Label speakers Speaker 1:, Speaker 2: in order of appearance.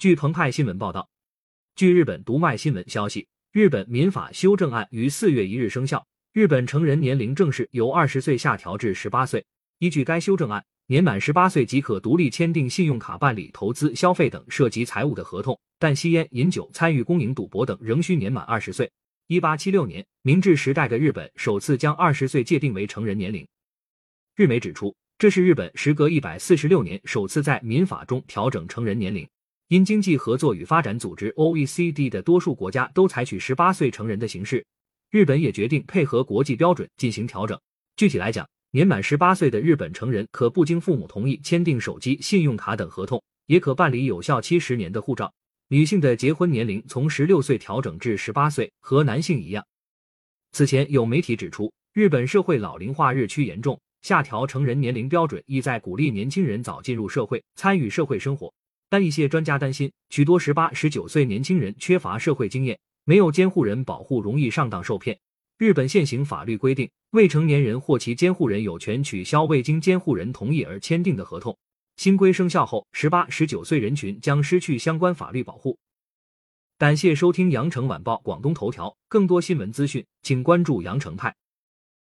Speaker 1: 据澎湃新闻报道，据日本读卖新闻消息，日本民法修正案于四月一日生效，日本成人年龄正式由二十岁下调至十八岁。依据该修正案，年满十八岁即可独立签订信用卡办理投资、消费等涉及财务的合同，但吸烟、饮酒、参与公营赌博等仍需年满二十岁。一八七六年，明治时代的日本首次将二十岁界定为成人年龄。日媒指出，这是日本时隔一百四十六年首次在民法中调整成人年龄。因经济合作与发展组织 （OECD） 的多数国家都采取十八岁成人的形式，日本也决定配合国际标准进行调整。具体来讲，年满十八岁的日本成人可不经父母同意签订手机、信用卡等合同，也可办理有效期十年的护照。女性的结婚年龄从十六岁调整至十八岁，和男性一样。此前有媒体指出，日本社会老龄化日趋严重，下调成人年龄标准意在鼓励年轻人早进入社会，参与社会生活。但一些专家担心，许多十八、十九岁年轻人缺乏社会经验，没有监护人保护，容易上当受骗。日本现行法律规定，未成年人或其监护人有权取消未经监护人同意而签订的合同。新规生效后，十八、十九岁人群将失去相关法律保护。感谢收听羊城晚报广东头条，更多新闻资讯，请关注羊城派。